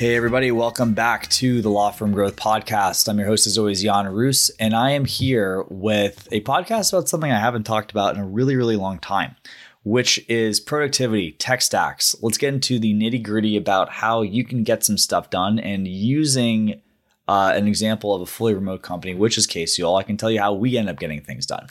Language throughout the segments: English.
Hey, everybody, welcome back to the Law Firm Growth Podcast. I'm your host, as always, Jan Roos, and I am here with a podcast about something I haven't talked about in a really, really long time, which is productivity, tech stacks. Let's get into the nitty gritty about how you can get some stuff done and using uh, an example of a fully remote company, which is Case Fuel. I can tell you how we end up getting things done.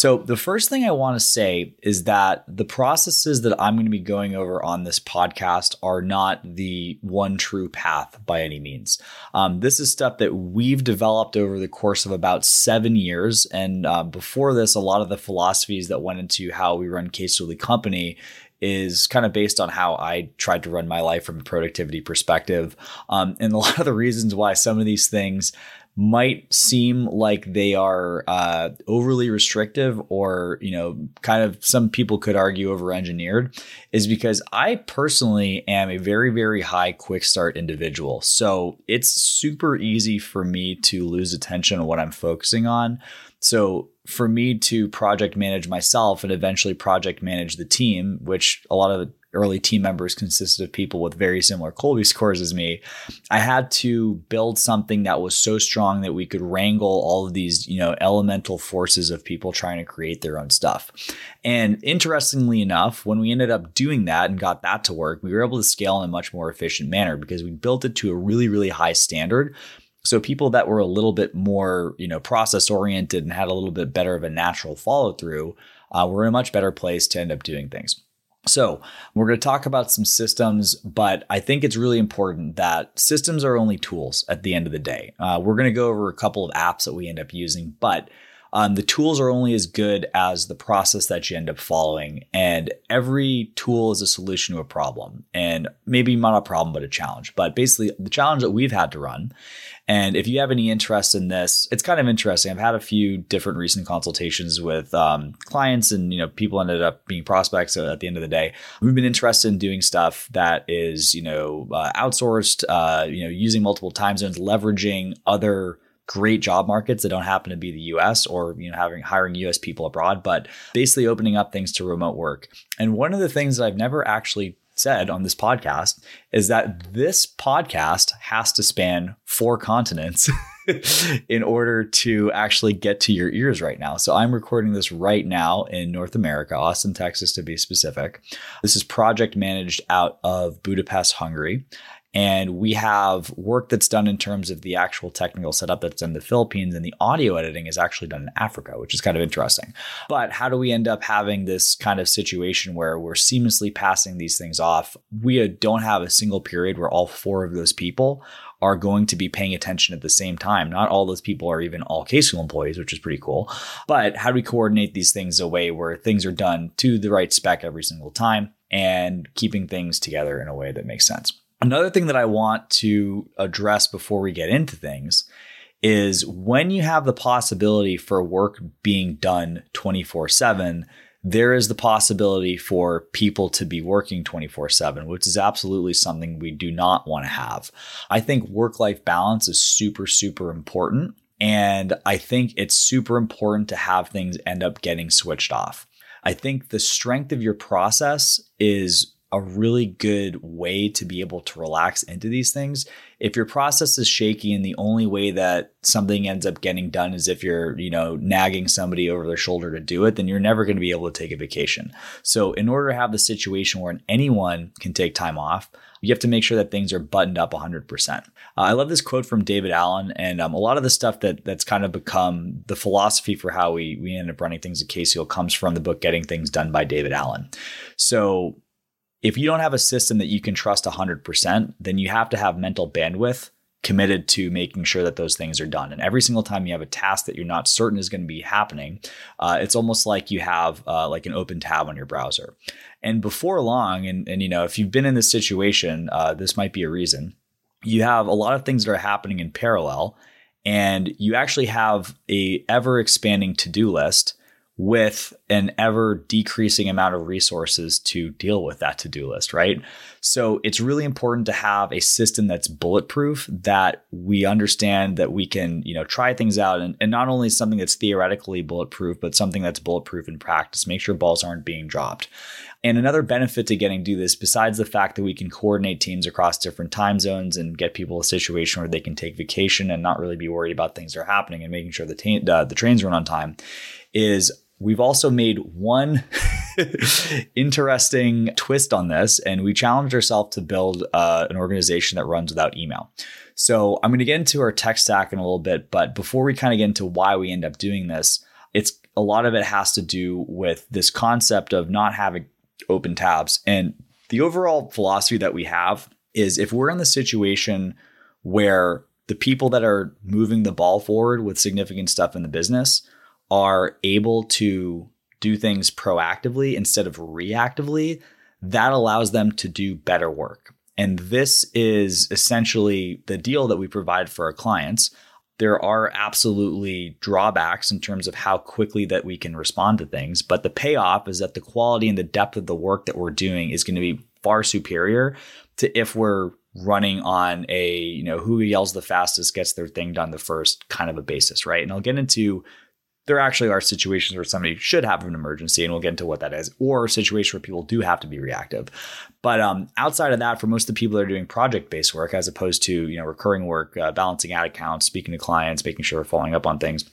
So, the first thing I want to say is that the processes that I'm going to be going over on this podcast are not the one true path by any means. Um, this is stuff that we've developed over the course of about seven years. And uh, before this, a lot of the philosophies that went into how we run Case the Company is kind of based on how I tried to run my life from a productivity perspective. Um, and a lot of the reasons why some of these things might seem like they are uh, overly restrictive or you know kind of some people could argue over engineered is because i personally am a very very high quick start individual. So it's super easy for me to lose attention on what i'm focusing on. So for me to project manage myself and eventually project manage the team which a lot of early team members consisted of people with very similar Kolbe scores as me, I had to build something that was so strong that we could wrangle all of these, you know, elemental forces of people trying to create their own stuff. And interestingly enough, when we ended up doing that and got that to work, we were able to scale in a much more efficient manner because we built it to a really, really high standard. So people that were a little bit more, you know, process oriented and had a little bit better of a natural follow through, uh, were in a much better place to end up doing things. So, we're going to talk about some systems, but I think it's really important that systems are only tools at the end of the day. Uh, we're going to go over a couple of apps that we end up using, but um, the tools are only as good as the process that you end up following. And every tool is a solution to a problem, and maybe not a problem, but a challenge. But basically, the challenge that we've had to run and if you have any interest in this, it's kind of interesting. I've had a few different recent consultations with um, clients, and you know, people ended up being prospects. At the end of the day, we've been interested in doing stuff that is, you know, uh, outsourced. Uh, you know, using multiple time zones, leveraging other great job markets that don't happen to be the US or you know having hiring US people abroad but basically opening up things to remote work. And one of the things that I've never actually said on this podcast is that this podcast has to span four continents in order to actually get to your ears right now. So I'm recording this right now in North America, Austin, Texas to be specific. This is project managed out of Budapest, Hungary. And we have work that's done in terms of the actual technical setup that's in the Philippines, and the audio editing is actually done in Africa, which is kind of interesting. But how do we end up having this kind of situation where we're seamlessly passing these things off? We don't have a single period where all four of those people are going to be paying attention at the same time. Not all those people are even all Case Fuel employees, which is pretty cool. But how do we coordinate these things a way where things are done to the right spec every single time and keeping things together in a way that makes sense? Another thing that I want to address before we get into things is when you have the possibility for work being done 24 7, there is the possibility for people to be working 24 7, which is absolutely something we do not want to have. I think work life balance is super, super important. And I think it's super important to have things end up getting switched off. I think the strength of your process is a really good way to be able to relax into these things. If your process is shaky and the only way that something ends up getting done is if you're, you know, nagging somebody over their shoulder to do it, then you're never going to be able to take a vacation. So, in order to have the situation where anyone can take time off, you have to make sure that things are buttoned up 100%. Uh, I love this quote from David Allen, and um, a lot of the stuff that that's kind of become the philosophy for how we we end up running things at Case Fuel comes from the book Getting Things Done by David Allen. So if you don't have a system that you can trust 100%, then you have to have mental bandwidth committed to making sure that those things are done. And every single time you have a task that you're not certain is going to be happening, uh, it's almost like you have uh, like an open tab on your browser. And before long, and, and you know, if you've been in this situation, uh, this might be a reason. You have a lot of things that are happening in parallel, and you actually have a ever expanding to do list with an ever decreasing amount of resources to deal with that to do list, right? So it's really important to have a system that's bulletproof that we understand that we can, you know, try things out and, and not only something that's theoretically bulletproof, but something that's bulletproof in practice. Make sure balls aren't being dropped. And another benefit to getting do this, besides the fact that we can coordinate teams across different time zones and get people a situation where they can take vacation and not really be worried about things that are happening and making sure the, ta- uh, the trains run on time, is We've also made one interesting twist on this, and we challenged ourselves to build uh, an organization that runs without email. So I'm going to get into our tech stack in a little bit, but before we kind of get into why we end up doing this, it's a lot of it has to do with this concept of not having open tabs. And the overall philosophy that we have is if we're in the situation where the people that are moving the ball forward with significant stuff in the business are able to do things proactively instead of reactively, that allows them to do better work. And this is essentially the deal that we provide for our clients. There are absolutely drawbacks in terms of how quickly that we can respond to things, but the payoff is that the quality and the depth of the work that we're doing is going to be far superior to if we're running on a, you know, who yells the fastest gets their thing done the first kind of a basis, right? And I'll get into there actually are situations where somebody should have an emergency, and we'll get into what that is, or a situation where people do have to be reactive. But um, outside of that, for most of the people that are doing project-based work, as opposed to you know recurring work, uh, balancing ad accounts, speaking to clients, making sure we're following up on things,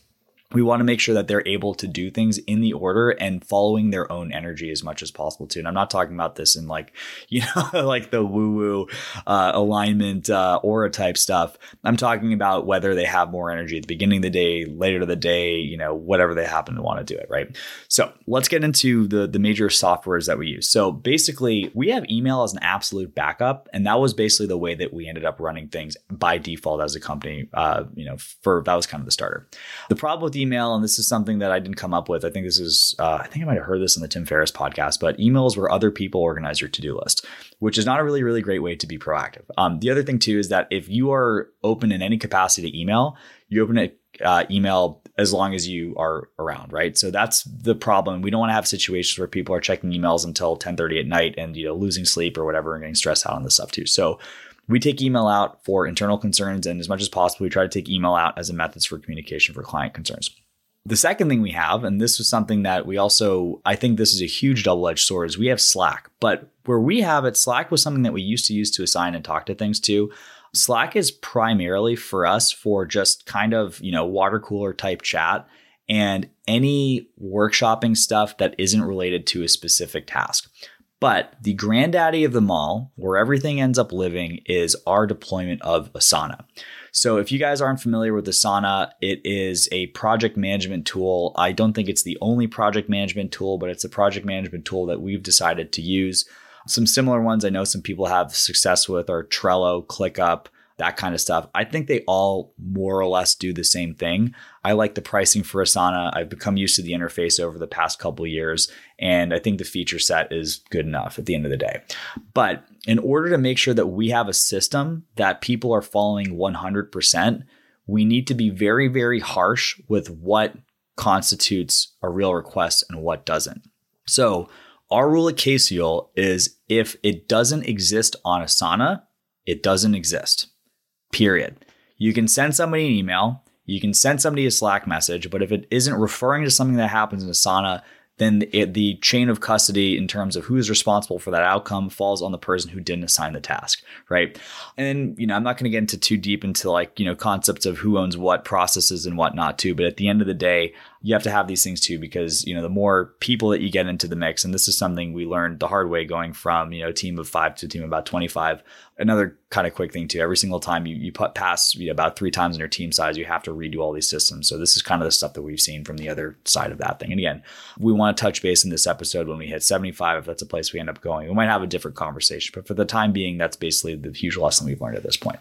we want to make sure that they're able to do things in the order and following their own energy as much as possible too. And I'm not talking about this in like, you know, like the woo woo uh, alignment uh, aura type stuff. I'm talking about whether they have more energy at the beginning of the day, later to the day, you know, whatever they happen to want to do it. Right. So let's get into the, the major softwares that we use. So basically, we have email as an absolute backup. And that was basically the way that we ended up running things by default as a company. Uh, you know, for that was kind of the starter. The problem with email, and this is something that I didn't come up with. I think this is, uh, I think I might have heard this in the Tim Ferriss podcast, but emails where other people organize your to do list, which is not a really, really great way to be proactive. Um, the other thing too is that if you are open in any capacity to email, you open it uh, email as long as you are around, right? So that's the problem. We don't want to have situations where people are checking emails until 10:30 at night and you know losing sleep or whatever and getting stressed out on this stuff too. So we take email out for internal concerns, and as much as possible, we try to take email out as a methods for communication for client concerns. The second thing we have, and this was something that we also, I think this is a huge double edged sword, is we have Slack. But where we have it, Slack was something that we used to use to assign and talk to things to. Slack is primarily for us for just kind of, you know, water cooler type chat and any workshopping stuff that isn't related to a specific task. But the granddaddy of them all, where everything ends up living, is our deployment of Asana. So, if you guys aren't familiar with Asana, it is a project management tool. I don't think it's the only project management tool, but it's a project management tool that we've decided to use. Some similar ones I know some people have success with are Trello, ClickUp, that kind of stuff. I think they all more or less do the same thing. I like the pricing for Asana. I've become used to the interface over the past couple years, and I think the feature set is good enough at the end of the day. But in order to make sure that we have a system that people are following 100%, we need to be very, very harsh with what constitutes a real request and what doesn't. So, our rule at Case Fuel is if it doesn't exist on Asana, it doesn't exist period. You can send somebody an email, you can send somebody a Slack message, but if it isn't referring to something that happens in Asana, then it, the chain of custody in terms of who's responsible for that outcome falls on the person who didn't assign the task, right? And you know, I'm not going to get into too deep into like you know concepts of who owns what processes and whatnot too. But at the end of the day, you have to have these things too because you know the more people that you get into the mix, and this is something we learned the hard way going from you know a team of five to a team of about 25 another kind of quick thing too. Every single time you you put pass you know, about three times in your team size, you have to redo all these systems. So this is kind of the stuff that we've seen from the other side of that thing. And again, we want to touch base in this episode when we hit 75. If that's a place we end up going, we might have a different conversation. But for the time being, that's basically the huge lesson we've learned at this point.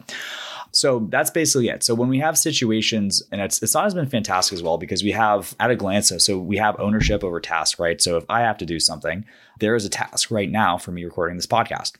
So that's basically it. So when we have situations, and it's it's always been fantastic as well because we have at a glance, so so we have ownership over task, right? So if I have to do something, there is a task right now for me recording this podcast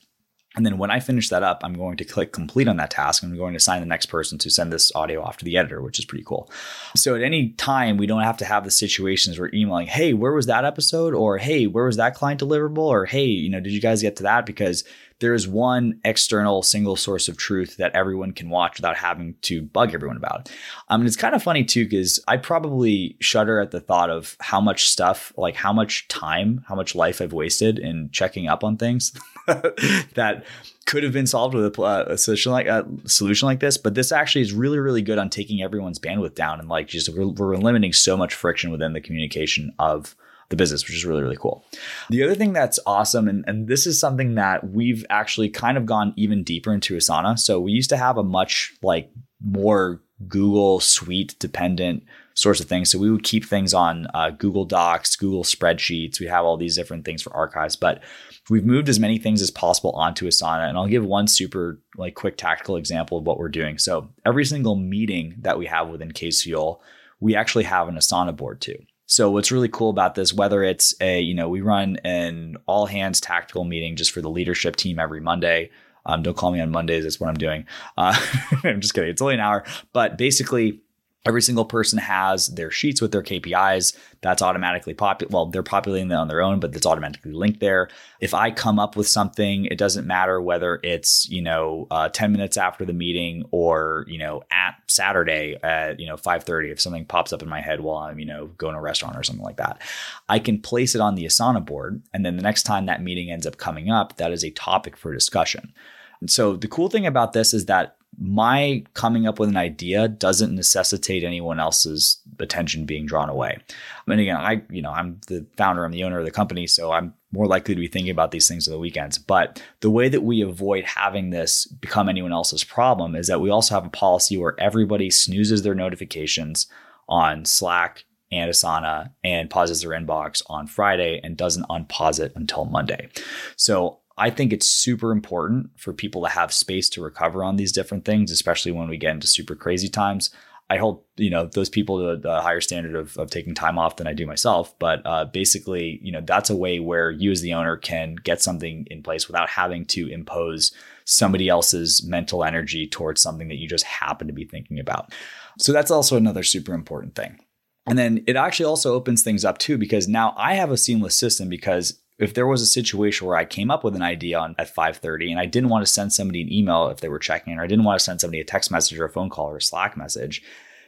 And then when I finish that up, I'm going to click complete on that task. I'm going to assign the next person to send this audio off to the editor, which is pretty cool. So at any time, we don't have to have the situations where emailing, hey, where was that episode? Or hey, where was that client deliverable? Or hey, you know, did you guys get to that? Because there is one external single source of truth that everyone can watch without having to bug everyone about. Um, and it's kind of funny too, because I probably shudder at the thought of how much stuff, like how much time, how much life I've wasted in checking up on things that could have been solved with a, uh, a, solution like a solution like this. But this actually is really, really good on taking everyone's bandwidth down and like just we're, we're eliminating so much friction within the communication of the business, which is really, really cool. The other thing that's awesome, and, and this is something that we've actually kind of gone even deeper into Asana. So we used to have a much like more Google Suite dependent sorts of things. So we would keep things on uh, Google Docs, Google spreadsheets. We have all these different things for archives, but we've moved as many things as possible onto Asana. And I'll give one super like quick tactical example of what we're doing. So every single meeting that we have within Case Fuel, we actually have an Asana board too. So what's really cool about this, whether it's a, you know, we run an all hands tactical meeting just for the leadership team every Monday. Um, don't call me on Mondays. That's what I'm doing. Uh, I'm just kidding. It's only an hour, but basically Every single person has their sheets with their KPIs. That's automatically popular. Well, they're populating them on their own, but it's automatically linked there. If I come up with something, it doesn't matter whether it's you know uh, ten minutes after the meeting or you know at Saturday at you know five thirty. If something pops up in my head while I'm you know going to a restaurant or something like that, I can place it on the Asana board, and then the next time that meeting ends up coming up, that is a topic for discussion. And so the cool thing about this is that my coming up with an idea doesn't necessitate anyone else's attention being drawn away. And again, I, you know, I'm the founder, I'm the owner of the company, so I'm more likely to be thinking about these things on the weekends. But the way that we avoid having this become anyone else's problem is that we also have a policy where everybody snoozes their notifications on Slack and Asana and pauses their inbox on Friday and doesn't unpause it until Monday. So I think it's super important for people to have space to recover on these different things, especially when we get into super crazy times. I hold you know those people to a higher standard of, of taking time off than I do myself. But uh, basically, you know that's a way where you as the owner can get something in place without having to impose somebody else's mental energy towards something that you just happen to be thinking about. So that's also another super important thing. And then it actually also opens things up too because now I have a seamless system because if there was a situation where I came up with an idea on at 5:30 and I didn't want to send somebody an email if they were checking or I didn't want to send somebody a text message or a phone call or a Slack message,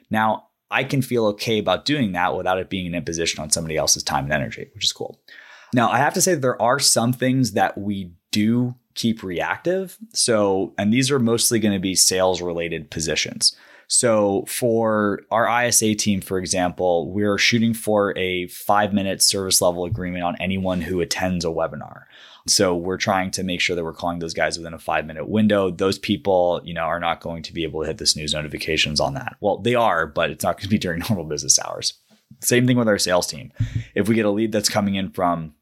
now I can feel okay about doing that without it being an imposition on somebody else's time and energy, which is cool. Now, I have to say there are some things that we do keep reactive. So, and these are mostly going to be sales related positions. So for our ISA team, for example, we're shooting for a five minute service level agreement on anyone who attends a webinar. So we're trying to make sure that we're calling those guys within a five minute window. Those people, you know, are not going to be able to hit the snooze notifications on that. Well, they are, but it's not going to be during normal business hours. Same thing with our sales team. If we get a lead that's coming in from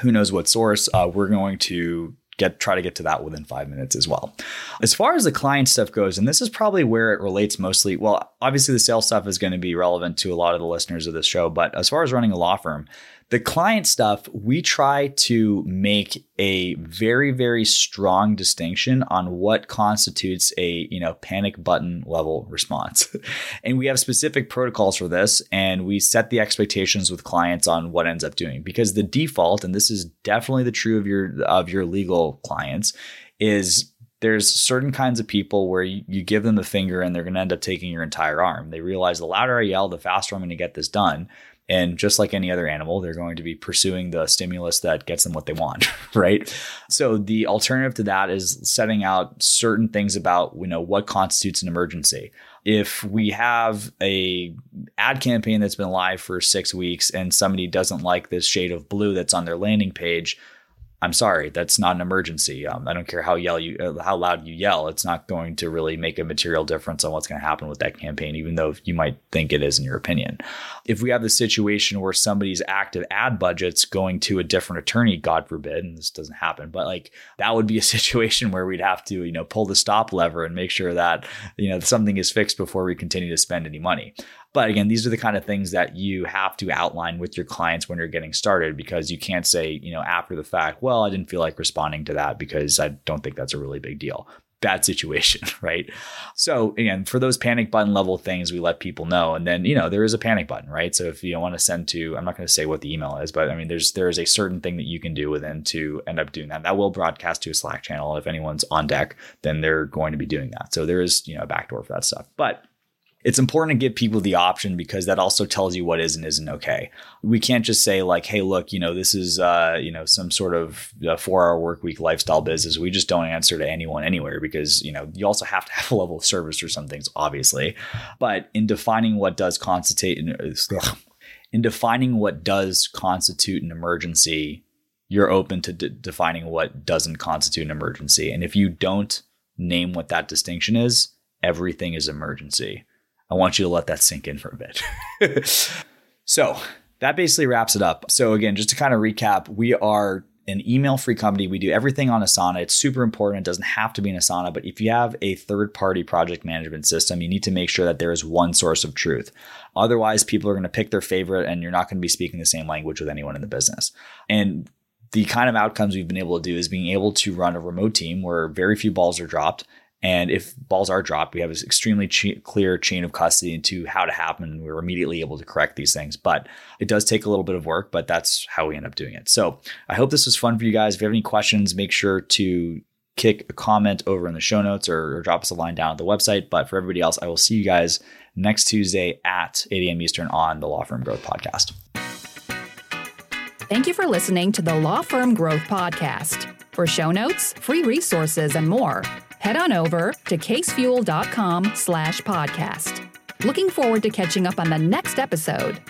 who knows what source, uh, we're going to get try to get to that within five minutes as well. As far as the client stuff goes, and this is probably where it relates mostly. Well, obviously the sales stuff is going to be relevant to a lot of the listeners of this show, but as far as running a law firm, the client stuff, we try to make a very, very strong distinction on what constitutes a, you know, panic button level response. and we have specific protocols for this and we set the expectations with clients on what ends up doing because the default, and this is definitely the true of your of your legal clients, is there's certain kinds of people where you, you give them the finger and they're going to end up taking your entire arm. They realize the louder I yell, the faster I'm going to get this done. And just like any other animal, they're going to be pursuing the stimulus that gets them what they want, right? So the alternative to that is setting out certain things about, you know, what constitutes an emergency. If we have a ad campaign that's been live for 6 weeks and somebody doesn't like this shade of blue that's on their landing page, I'm sorry, that's not an emergency. Um, I don't care how yell you, uh, how loud you yell. It's not going to really make a material difference on what's going to happen with that campaign, even though you might think it is in your opinion. If we have the situation where somebody's active ad budget's going to a different attorney, God forbid, and this doesn't happen, but like that would be a situation where we'd have to, you know, pull the stop lever and make sure that you know something is fixed before we continue to spend any money. But again, these are the kind of things that you have to outline with your clients when you're getting started because you can't say, you know, after the fact, well, I didn't feel like responding to that because I don't think that's a really big deal bad situation, right? So again, for those panic button level things, we let people know. And then, you know, there is a panic button, right? So if you want to send to, I'm not going to say what the email is, but I mean, there's there is a certain thing that you can do within to end up doing that. That will broadcast to a Slack channel. If anyone's on deck, then they're going to be doing that. So there is, you know, a backdoor for that stuff. But it's important to give people the option because that also tells you what is and isn't okay. We can't just say like, "Hey, look, you know, this is uh, you know some sort of uh, four-hour work week lifestyle business." We just don't answer to anyone anywhere because you know you also have to have a level of service for some things, obviously. But in defining what does constitute in defining what does constitute an emergency, you're open to de- defining what doesn't constitute an emergency. And if you don't name what that distinction is, everything is emergency. I want you to let that sink in for a bit. so that basically wraps it up. So again, just to kind of recap, we are an email free company. We do everything on Asana. It's super important. It doesn't have to be an Asana, but if you have a third party project management system, you need to make sure that there is one source of truth. Otherwise, people are going to pick their favorite and you're not going to be speaking the same language with anyone in the business. And the kind of outcomes we've been able to do is being able to run a remote team where very few balls are dropped and if balls are dropped, we have an extremely clear chain of custody into how to happen. And we're immediately able to correct these things. But it does take a little bit of work, but that's how we end up doing it. So I hope this was fun for you guys. If you have any questions, make sure to kick a comment over in the show notes or, or drop us a line down at the website. But for everybody else, I will see you guys next Tuesday at 8 a.m. Eastern on the Law Firm Growth Podcast. Thank you for listening to the Law Firm Growth Podcast. For show notes, free resources, and more, head on over to casefuel.com slash podcast. Looking forward to catching up on the next episode.